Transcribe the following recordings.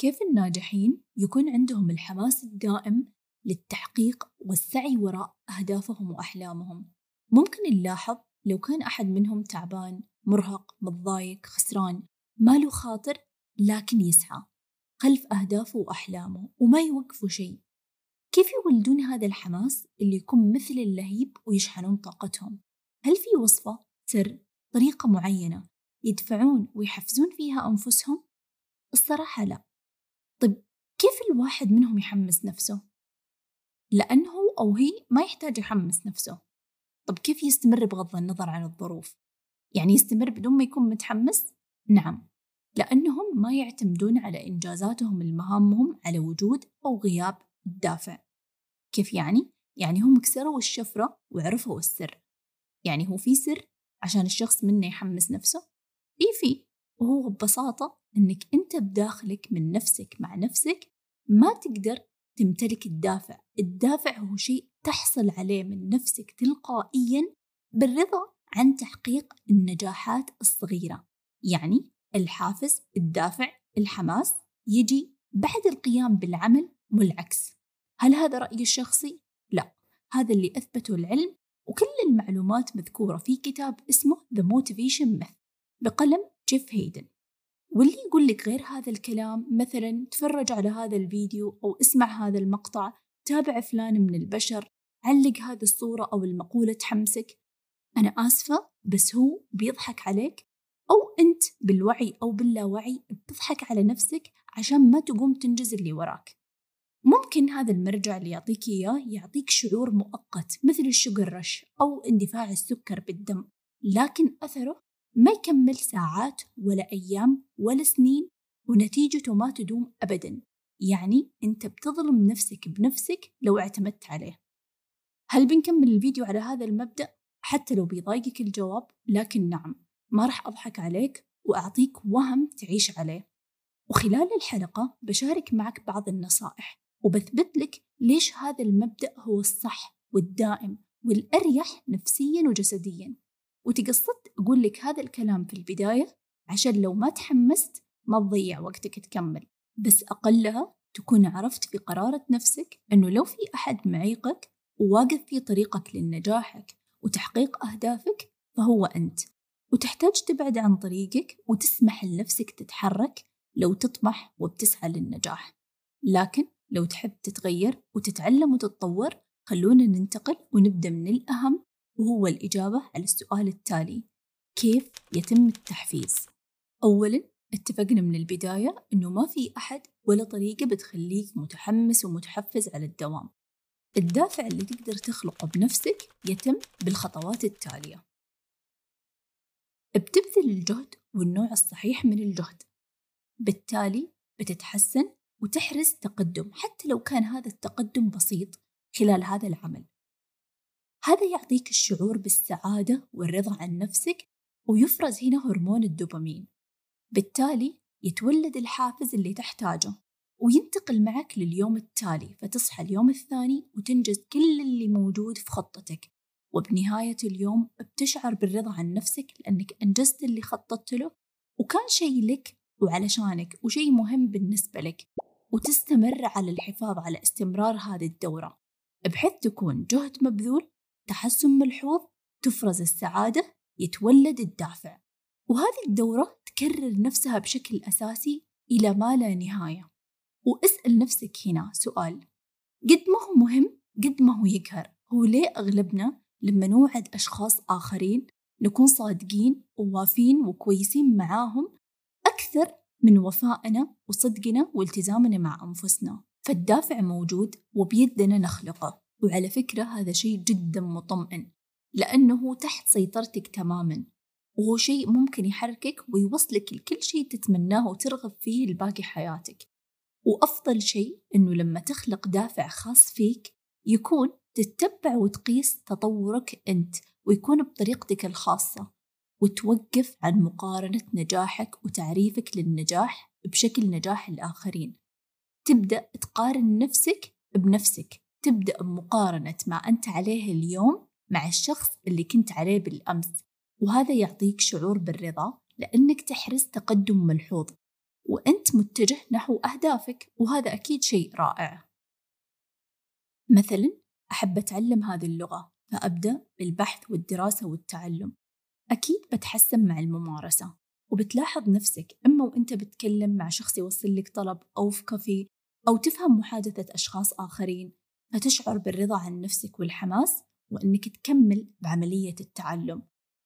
كيف الناجحين يكون عندهم الحماس الدائم للتحقيق والسعي وراء أهدافهم وأحلامهم؟ ممكن نلاحظ لو كان أحد منهم تعبان مرهق متضايق خسران ما له خاطر لكن يسعى خلف أهدافه وأحلامه وما يوقفوا شيء. كيف يولدون هذا الحماس اللي يكون مثل اللهيب ويشحنون طاقتهم؟ هل في وصفة سر طريقة معينة يدفعون ويحفزون فيها أنفسهم؟ الصراحة لا. كيف الواحد منهم يحمس نفسه؟ لأنه أو هي ما يحتاج يحمس نفسه طب كيف يستمر بغض النظر عن الظروف؟ يعني يستمر بدون ما يكون متحمس؟ نعم لأنهم ما يعتمدون على إنجازاتهم لمهامهم على وجود أو غياب الدافع كيف يعني؟ يعني هم كسروا الشفرة وعرفوا السر يعني هو في سر عشان الشخص منه يحمس نفسه؟ إي في وهو ببساطة إنك أنت بداخلك من نفسك مع نفسك ما تقدر تمتلك الدافع. الدافع هو شيء تحصل عليه من نفسك تلقائيا بالرضا عن تحقيق النجاحات الصغيرة. يعني الحافز الدافع الحماس يجي بعد القيام بالعمل والعكس. هل هذا رأيي الشخصي؟ لا. هذا اللي أثبته العلم وكل المعلومات مذكورة في كتاب اسمه The Motivation Myth بقلم جيف هيدن. واللي يقول لك غير هذا الكلام مثلا تفرج على هذا الفيديو أو اسمع هذا المقطع تابع فلان من البشر علق هذه الصورة أو المقولة تحمسك. أنا آسفة بس هو بيضحك عليك؟ أو أنت بالوعي أو باللاوعي بتضحك على نفسك عشان ما تقوم تنجز اللي وراك. ممكن هذا المرجع اللي يعطيك إياه يعطيك شعور مؤقت مثل الشجر رش أو اندفاع السكر بالدم لكن أثره ما يكمل ساعات ولا أيام ولا سنين ونتيجته ما تدوم أبدا. يعني أنت بتظلم نفسك بنفسك لو اعتمدت عليه. هل بنكمل الفيديو على هذا المبدأ؟ حتى لو بيضايقك الجواب لكن نعم ما راح أضحك عليك وأعطيك وهم تعيش عليه. وخلال الحلقة بشارك معك بعض النصائح وبثبت لك ليش هذا المبدأ هو الصح والدائم والأريح نفسيا وجسديا. وتقصدت أقول لك هذا الكلام في البداية عشان لو ما تحمست ما تضيع وقتك تكمل. بس أقلها تكون عرفت في قرارة نفسك أنه لو في أحد معيقك وواقف في طريقك لنجاحك وتحقيق أهدافك فهو أنت. وتحتاج تبعد عن طريقك وتسمح لنفسك تتحرك لو تطمح وبتسعى للنجاح. لكن لو تحب تتغير وتتعلم وتتطور خلونا ننتقل ونبدأ من الأهم وهو الإجابة على السؤال التالي. كيف يتم التحفيز؟ أولا اتفقنا من البداية أنه ما في أحد ولا طريقة بتخليك متحمس ومتحفز على الدوام. الدافع اللي تقدر تخلقه بنفسك يتم بالخطوات التالية. بتبذل الجهد والنوع الصحيح من الجهد. بالتالي بتتحسن وتحرز تقدم حتى لو كان هذا التقدم بسيط خلال هذا العمل. هذا يعطيك الشعور بالسعادة والرضا عن نفسك ويفرز هنا هرمون الدوبامين. بالتالي يتولد الحافز اللي تحتاجه وينتقل معك لليوم التالي فتصحى اليوم الثاني وتنجز كل اللي موجود في خطتك. وبنهاية اليوم بتشعر بالرضا عن نفسك لأنك أنجزت اللي خططت له وكان شيء لك وعلشانك وشيء مهم بالنسبة لك وتستمر على الحفاظ على استمرار هذه الدورة. بحيث تكون جهد مبذول تحسن ملحوظ تفرز السعادة يتولد الدافع. وهذه الدورة تكرر نفسها بشكل أساسي إلى ما لا نهاية. واسأل نفسك هنا سؤال. قد ما هو مهم قد ما هو يقهر هو ليه أغلبنا لما نوعد أشخاص آخرين نكون صادقين ووافين وكويسين معاهم أكثر من وفائنا وصدقنا والتزامنا مع أنفسنا؟ فالدافع موجود وبيدنا نخلقه. وعلى فكرة هذا شيء جدا مطمئن لأنه تحت سيطرتك تماما وهو شيء ممكن يحركك ويوصلك لكل شيء تتمناه وترغب فيه لباقي حياتك. وأفضل شيء أنه لما تخلق دافع خاص فيك يكون تتبع وتقيس تطورك أنت ويكون بطريقتك الخاصة وتوقف عن مقارنة نجاحك وتعريفك للنجاح بشكل نجاح الآخرين. تبدأ تقارن نفسك بنفسك تبدأ بمقارنة ما أنت عليه اليوم مع الشخص اللي كنت عليه بالأمس. وهذا يعطيك شعور بالرضا لأنك تحرز تقدم ملحوظ. وأنت متجه نحو أهدافك وهذا أكيد شيء رائع. مثلا أحب أتعلم هذه اللغة فأبدأ بالبحث والدراسة والتعلم. أكيد بتحسن مع الممارسة. وبتلاحظ نفسك إما وأنت بتكلم مع شخص يوصل لك طلب أو في كافي أو تفهم محادثة أشخاص آخرين. فتشعر بالرضا عن نفسك والحماس وأنك تكمل بعملية التعلم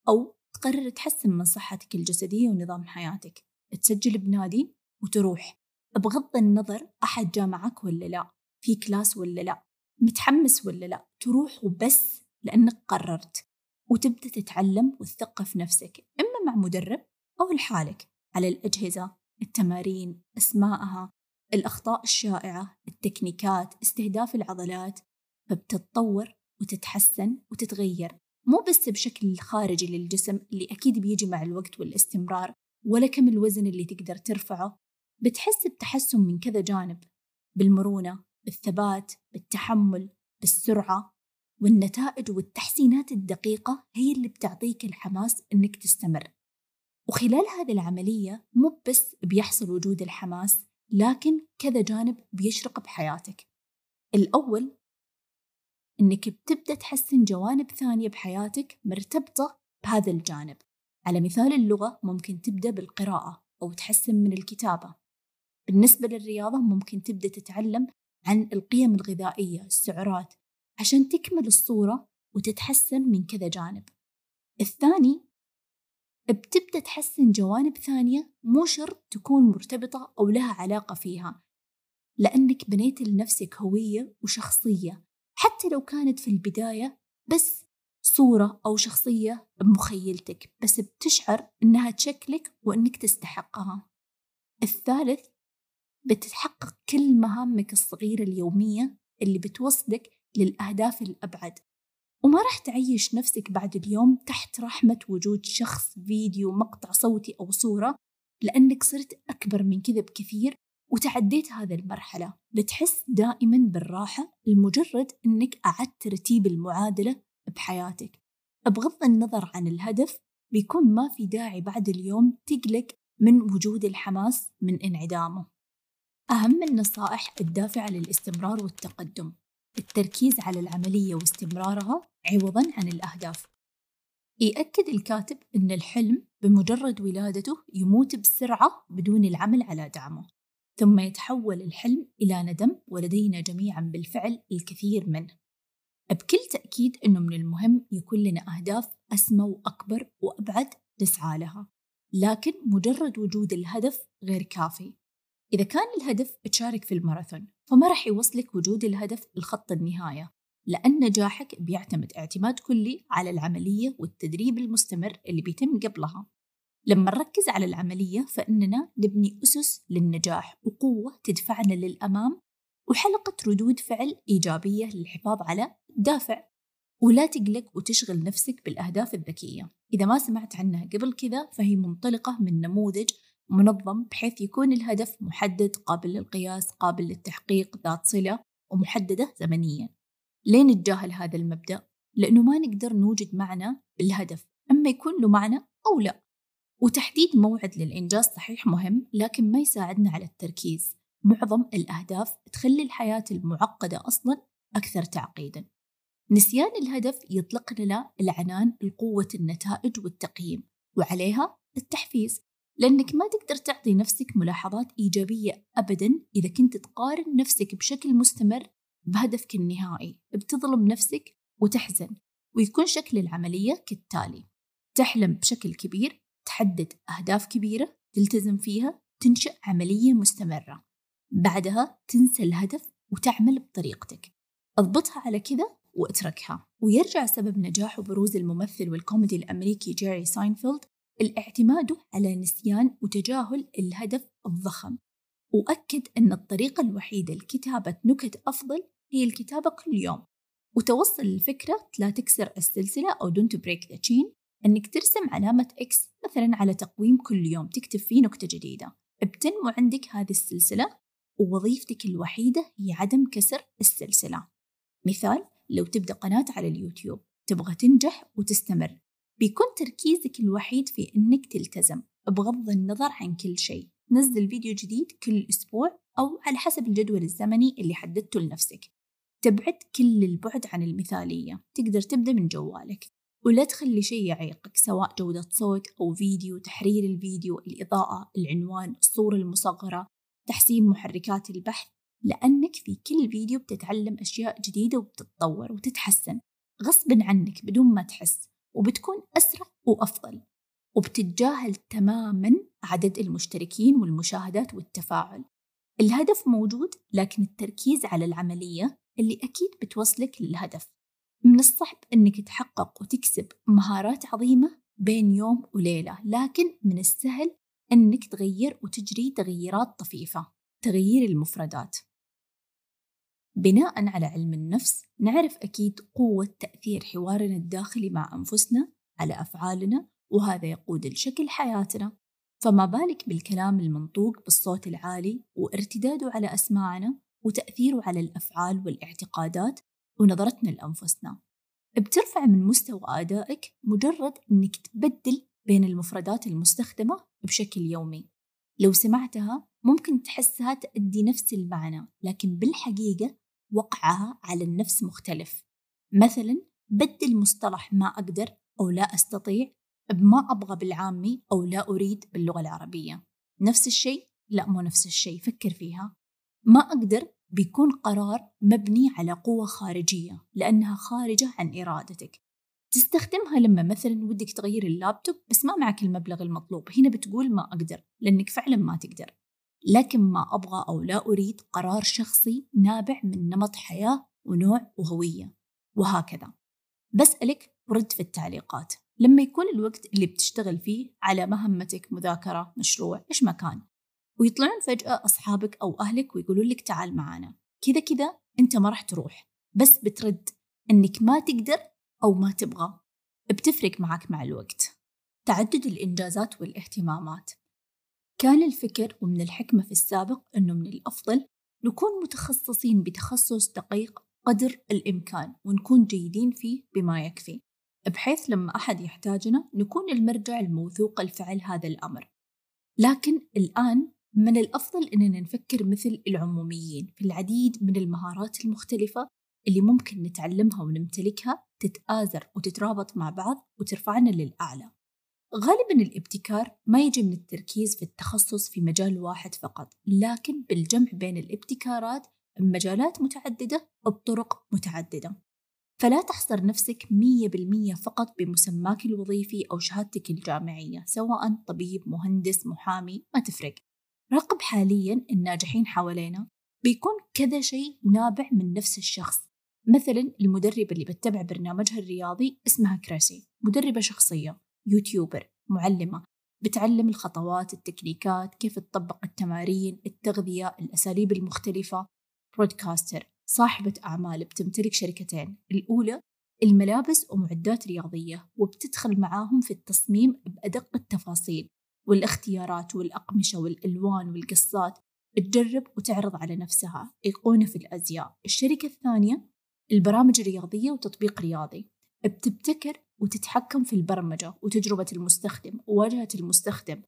أو تقرر تحسن من صحتك الجسدية ونظام حياتك. تسجل بنادي وتروح. بغض النظر أحد جامعك ولا لا في كلاس ولا لا متحمس ولا لا تروح وبس لأنك قررت. وتبدأ تتعلم وتثقف نفسك إما مع مدرب أو لحالك على الأجهزة التمارين أسماءها. الأخطاء الشائعة التكنيكات استهداف العضلات فبتتطور وتتحسن وتتغير. مو بس بشكل خارجي للجسم اللي أكيد بيجي مع الوقت والاستمرار ولا كم الوزن اللي تقدر ترفعه. بتحس بتحسن من كذا جانب بالمرونة بالثبات بالتحمل بالسرعة. والنتائج والتحسينات الدقيقة هي اللي بتعطيك الحماس إنك تستمر. وخلال هذه العملية مو بس بيحصل وجود الحماس لكن كذا جانب بيشرق بحياتك. الأول إنك بتبدأ تحسن جوانب ثانية بحياتك مرتبطة بهذا الجانب. على مثال اللغة ممكن تبدأ بالقراءة أو تحسن من الكتابة. بالنسبة للرياضة ممكن تبدأ تتعلم عن القيم الغذائية السعرات عشان تكمل الصورة وتتحسن من كذا جانب. الثاني بتبدأ تحسن جوانب ثانية مو شرط تكون مرتبطة أو لها علاقة فيها لأنك بنيت لنفسك هوية وشخصية. حتى لو كانت في البداية بس صورة أو شخصية بمخيلتك بس بتشعر إنها تشكلك وإنك تستحقها. الثالث بتتحقق كل مهامك الصغيرة اليومية اللي بتوصلك للأهداف الأبعد. وما راح تعيش نفسك بعد اليوم تحت رحمة وجود شخص فيديو مقطع صوتي أو صورة لأنك صرت أكبر من كذا بكثير وتعديت هذا المرحلة. بتحس دائما بالراحة لمجرد أنك أعدت ترتيب المعادلة بحياتك. بغض النظر عن الهدف بيكون ما في داعي بعد اليوم تقلق من وجود الحماس من انعدامه. أهم النصائح الدافعة للاستمرار والتقدم. التركيز على العملية واستمرارها عوضا عن الأهداف. يأكد الكاتب أن الحلم بمجرد ولادته يموت بسرعة بدون العمل على دعمه ثم يتحول الحلم إلى ندم ولدينا جميعا بالفعل الكثير منه. بكل تأكيد أنه من المهم يكون لنا أهداف أسمى وأكبر وأبعد نسعى لها لكن مجرد وجود الهدف غير كافي. إذا كان الهدف تشارك في الماراثون فما راح يوصلك وجود الهدف لخط النهاية لأن نجاحك بيعتمد اعتماد كلي على العملية والتدريب المستمر اللي بيتم قبلها. لما نركز على العملية فإننا نبني أسس للنجاح وقوة تدفعنا للأمام وحلقة ردود فعل إيجابية للحفاظ على دافع. ولا تقلق وتشغل نفسك بالأهداف الذكية. إذا ما سمعت عنها قبل كذا فهي منطلقة من نموذج منظم بحيث يكون الهدف محدد قابل للقياس قابل للتحقيق ذات صلة ومحددة زمنيا. ليه نتجاهل هذا المبدأ؟ لأنه ما نقدر نوجد معنى بالهدف أما يكون له معنى أو لا. وتحديد موعد للإنجاز صحيح مهم لكن ما يساعدنا على التركيز. معظم الأهداف تخلي الحياة المعقدة أصلا أكثر تعقيدا. نسيان الهدف يطلق لنا العنان لقوة النتائج والتقييم وعليها التحفيز. لأنك ما تقدر تعطي نفسك ملاحظات إيجابية أبدا إذا كنت تقارن نفسك بشكل مستمر بهدفك النهائي بتظلم نفسك وتحزن ويكون شكل العملية كالتالي تحلم بشكل كبير تحدد أهداف كبيرة تلتزم فيها تنشئ عملية مستمرة. بعدها تنسى الهدف وتعمل بطريقتك. اضبطها على كذا واتركها. ويرجع سبب نجاح وبروز الممثل والكوميدي الأمريكي جيري ساينفيلد الاعتماد على نسيان وتجاهل الهدف الضخم. وأكد أن الطريقة الوحيدة لكتابة نكت أفضل هي الكتابة كل يوم. وتوصل الفكرة لا تكسر السلسلة أو don't break the chain أنك ترسم علامة إكس مثلا على تقويم كل يوم تكتب فيه نكتة جديدة. بتنمو عندك هذه السلسلة ووظيفتك الوحيدة هي عدم كسر السلسلة. مثال لو تبدأ قناة على اليوتيوب تبغى تنجح وتستمر. بيكون تركيزك الوحيد في إنك تلتزم بغض النظر عن كل شيء. تنزل فيديو جديد كل أسبوع أو على حسب الجدول الزمني اللي حددته لنفسك. تبعد كل البعد عن المثالية تقدر تبدأ من جوالك. ولا تخلي شيء يعيقك سواء جودة صوت أو فيديو تحرير الفيديو الإضاءة العنوان الصورة المصغرة تحسين محركات البحث. لأنك في كل فيديو بتتعلم أشياء جديدة وبتتطور وتتحسن. غصبا عنك بدون ما تحس. وبتكون أسرع وأفضل وبتتجاهل تماما عدد المشتركين والمشاهدات والتفاعل. الهدف موجود لكن التركيز على العملية اللي أكيد بتوصلك للهدف. من الصعب أنك تحقق وتكسب مهارات عظيمة بين يوم وليلة لكن من السهل أنك تغير وتجري تغييرات طفيفة تغيير المفردات. بناء على علم النفس نعرف أكيد قوة تأثير حوارنا الداخلي مع أنفسنا على أفعالنا وهذا يقود لشكل حياتنا. فما بالك بالكلام المنطوق بالصوت العالي وارتداده على أسماعنا وتأثيره على الأفعال والاعتقادات ونظرتنا لأنفسنا. بترفع من مستوى أدائك مجرد أنك تبدل بين المفردات المستخدمة بشكل يومي. لو سمعتها ممكن تحسها تأدي نفس المعنى لكن بالحقيقة وقعها على النفس مختلف. مثلا بدل مصطلح ما أقدر أو لا أستطيع بما أبغى بالعامي أو لا أريد باللغة العربية. نفس الشيء؟ لا مو نفس الشيء فكر فيها. ما أقدر بيكون قرار مبني على قوة خارجية لأنها خارجة عن إرادتك. تستخدمها لما مثلا ودك تغير اللابتوب بس ما معك المبلغ المطلوب. هنا بتقول ما أقدر لأنك فعلا ما تقدر. لكن ما أبغى أو لا أريد قرار شخصي نابع من نمط حياة ونوع وهوية. وهكذا. بسألك ورد في التعليقات. لما يكون الوقت اللي بتشتغل فيه على مهمتك مذاكرة مشروع إيش ما كان ويطلعون فجأة أصحابك أو أهلك ويقولون لك تعال معانا كذا كذا أنت ما راح تروح. بس بترد أنك ما تقدر أو ما تبغى. بتفرق معك مع الوقت. تعدد الإنجازات والاهتمامات. كان الفكر ومن الحكمة في السابق أنه من الأفضل نكون متخصصين بتخصص دقيق قدر الإمكان ونكون جيدين فيه بما يكفي بحيث لما أحد يحتاجنا نكون المرجع الموثوق لفعل هذا الأمر. لكن الآن من الأفضل أننا نفكر مثل العموميين في العديد من المهارات المختلفة اللي ممكن نتعلمها ونمتلكها تتآزر وتترابط مع بعض وترفعنا للأعلى. غالبا الابتكار ما يجي من التركيز في التخصص في مجال واحد فقط لكن بالجمع بين الابتكارات بمجالات متعددة بطرق متعددة. فلا تحصر نفسك مية بالمية فقط بمسماك الوظيفي أو شهادتك الجامعية سواء طبيب مهندس محامي ما تفرق. راقب حاليا الناجحين حوالينا بيكون كذا شيء نابع من نفس الشخص. مثلا المدربة اللي بتتبع برنامجها الرياضي اسمها كريسي مدربة شخصية. يوتيوبر معلمة بتعلم الخطوات التكنيكات كيف تطبق التمارين التغذية الأساليب المختلفة. برودكاستر صاحبة أعمال بتمتلك شركتين الأولى الملابس ومعدات رياضية وبتدخل معاهم في التصميم بأدق التفاصيل والاختيارات والأقمشة والألوان والقصات. تجرب وتعرض على نفسها أيقونة في الأزياء. الشركة الثانية البرامج الرياضية وتطبيق رياضي. بتبتكر وتتحكم في البرمجة وتجربة المستخدم وواجهة المستخدم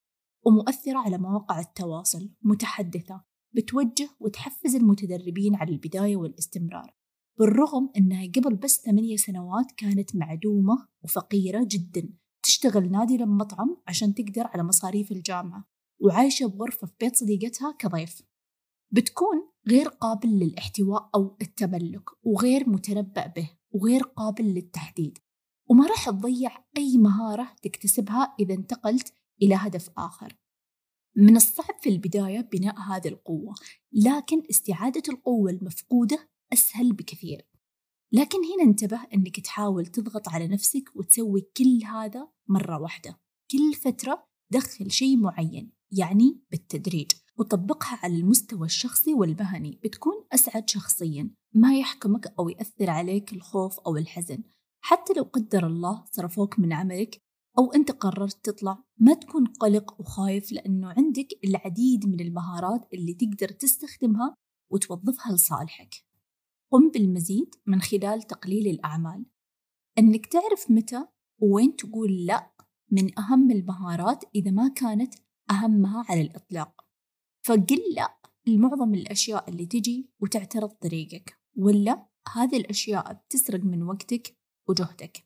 ومؤثرة على مواقع التواصل متحدثة بتوجه وتحفز المتدربين على البداية والاستمرار. بالرغم أنها قبل بس ثمانية سنوات كانت معدومة وفقيرة جدا تشتغل نادرا مطعم عشان تقدر على مصاريف الجامعة وعايشة بغرفة في بيت صديقتها كضيف. بتكون غير قابل للاحتواء أو التملك وغير متنبأ به وغير قابل للتحديد. وما راح تضيع أي مهارة تكتسبها إذا انتقلت إلى هدف آخر. من الصعب في البداية بناء هذه القوة لكن استعادة القوة المفقودة أسهل بكثير. لكن هنا انتبه أنك تحاول تضغط على نفسك وتسوي كل هذا مرة واحدة. كل فترة دخل شيء معين يعني بالتدريج وطبقها على المستوى الشخصي والمهني. بتكون أسعد شخصيا ما يحكمك أو يأثر عليك الخوف أو الحزن. حتى لو قدر الله صرفوك من عملك أو أنت قررت تطلع ما تكون قلق وخايف لأنه عندك العديد من المهارات اللي تقدر تستخدمها وتوظفها لصالحك. قم بالمزيد من خلال تقليل الأعمال. أنك تعرف متى وين تقول لأ من أهم المهارات إذا ما كانت أهمها على الإطلاق. فقل لأ لمعظم الأشياء اللي تجي وتعترض طريقك ولا هذه الأشياء بتسرق من وقتك وجهدك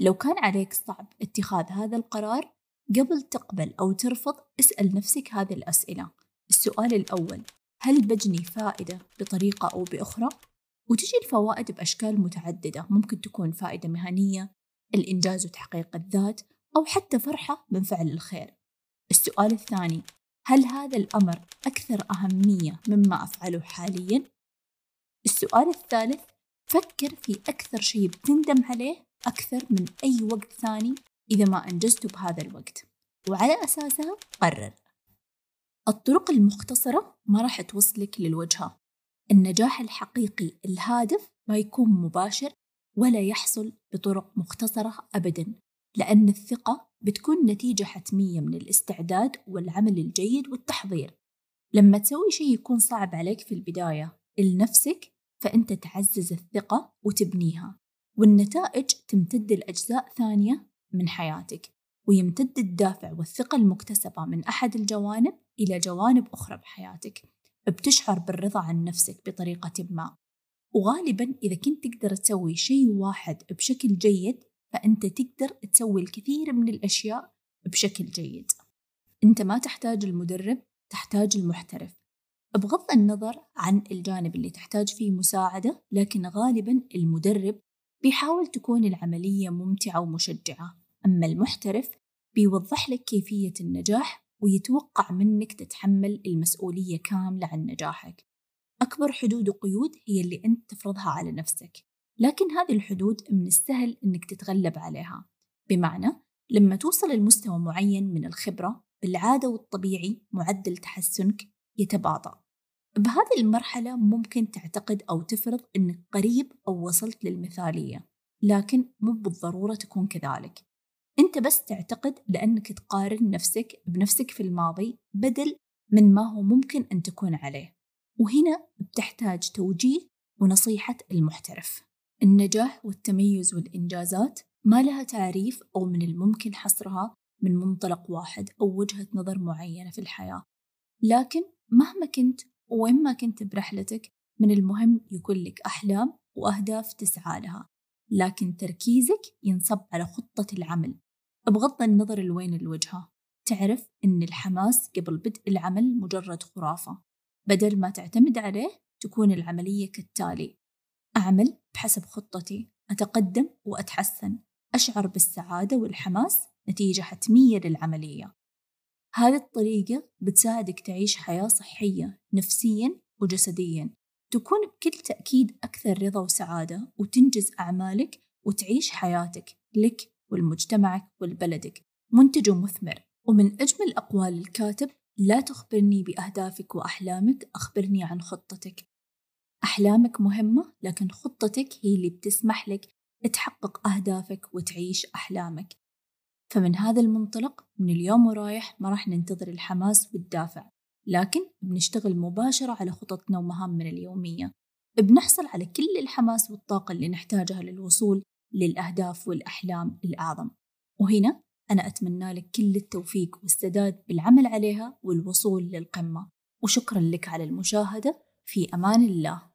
لو كان عليك صعب اتخاذ هذا القرار قبل تقبل أو ترفض اسأل نفسك هذه الأسئلة السؤال الأول هل بجني فائدة بطريقة أو بأخرى؟ وتجي الفوائد بأشكال متعددة ممكن تكون فائدة مهنية الإنجاز وتحقيق الذات أو حتى فرحة من فعل الخير السؤال الثاني هل هذا الأمر أكثر أهمية مما أفعله حالياً؟ السؤال الثالث فكر في أكثر شيء بتندم عليه أكثر من أي وقت ثاني إذا ما أنجزته بهذا الوقت. وعلى أساسها قرر. الطرق المختصرة ما راح توصلك للوجهة. النجاح الحقيقي الهادف ما يكون مباشر ولا يحصل بطرق مختصرة أبدا لأن الثقة بتكون نتيجة حتمية من الاستعداد والعمل الجيد والتحضير. لما تسوي شيء يكون صعب عليك في البداية لنفسك فأنت تعزز الثقة وتبنيها والنتائج تمتد لأجزاء ثانية من حياتك ويمتد الدافع والثقة المكتسبة من أحد الجوانب إلى جوانب أخرى بحياتك بتشعر بالرضا عن نفسك بطريقة ما. وغالبا إذا كنت تقدر تسوي شيء واحد بشكل جيد فأنت تقدر تسوي الكثير من الأشياء بشكل جيد. أنت ما تحتاج المدرب تحتاج المحترف. بغض النظر عن الجانب اللي تحتاج فيه مساعدة لكن غالبا المدرب بيحاول تكون العملية ممتعة ومشجعة. أما المحترف بيوضح لك كيفية النجاح ويتوقع منك تتحمل المسؤولية كاملة عن نجاحك. أكبر حدود وقيود هي اللي أنت تفرضها على نفسك. لكن هذه الحدود من السهل أنك تتغلب عليها. بمعنى لما توصل لمستوى معين من الخبرة بالعادة والطبيعي معدل تحسنك يتباطأ. بهذه المرحلة ممكن تعتقد أو تفرض أنك قريب أو وصلت للمثالية لكن مو بالضرورة تكون كذلك. أنت بس تعتقد لأنك تقارن نفسك بنفسك في الماضي بدل من ما هو ممكن أن تكون عليه. وهنا بتحتاج توجيه ونصيحة المحترف. النجاح والتميز والإنجازات ما لها تعريف أو من الممكن حصرها من منطلق واحد أو وجهة نظر معينة في الحياة. لكن مهما كنت وين ما كنت برحلتك من المهم يكون لك أحلام وأهداف تسعى لها. لكن تركيزك ينصب على خطة العمل. بغض النظر لوين الوجهة تعرف أن الحماس قبل بدء العمل مجرد خرافة. بدل ما تعتمد عليه تكون العملية كالتالي. أعمل بحسب خطتي أتقدم وأتحسن. أشعر بالسعادة والحماس نتيجة حتمية للعملية. هذه الطريقة بتساعدك تعيش حياة صحية نفسيا وجسديا. تكون بكل تأكيد أكثر رضا وسعادة وتنجز أعمالك وتعيش حياتك لك ولمجتمعك ولبلدك. منتج ومثمر. ومن أجمل أقوال الكاتب لا تخبرني بأهدافك وأحلامك أخبرني عن خطتك. أحلامك مهمة لكن خطتك هي اللي بتسمح لك تحقق أهدافك وتعيش أحلامك. فمن هذا المنطلق من اليوم ورايح ما راح ننتظر الحماس والدافع لكن بنشتغل مباشرة على خططنا ومهامنا اليومية. بنحصل على كل الحماس والطاقة اللي نحتاجها للوصول للأهداف والأحلام الأعظم. وهنا أنا أتمنى لك كل التوفيق والسداد بالعمل عليها والوصول للقمة. وشكرا لك على المشاهدة. في أمان الله.